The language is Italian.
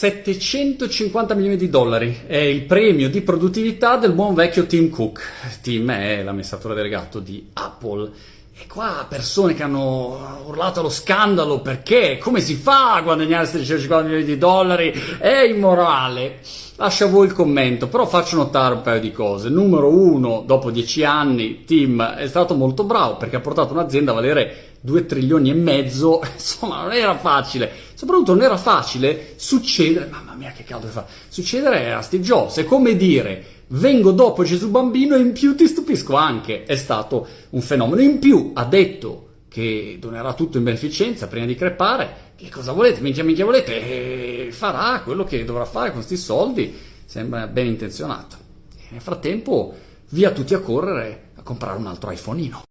750 milioni di dollari è il premio di produttività del buon vecchio Tim Cook. Tim è l'amministratore delegato di Apple. E qua persone che hanno urlato allo scandalo perché come si fa a guadagnare 750 milioni di dollari? È immorale. Lascia voi il commento, però faccio notare un paio di cose. Numero uno, dopo dieci anni, Tim è stato molto bravo perché ha portato un'azienda a valere 2 trilioni e mezzo, insomma non era facile, soprattutto non era facile succedere, mamma mia che che fa, succedere a Steve Jobs, è come dire vengo dopo Gesù bambino e in più ti stupisco anche, è stato un fenomeno, in più ha detto che donerà tutto in beneficenza prima di crepare, che cosa volete, minchia minchia volete, e farà quello che dovrà fare con questi soldi, sembra ben intenzionato. E nel frattempo via tutti a correre a comprare un altro iPhoneino.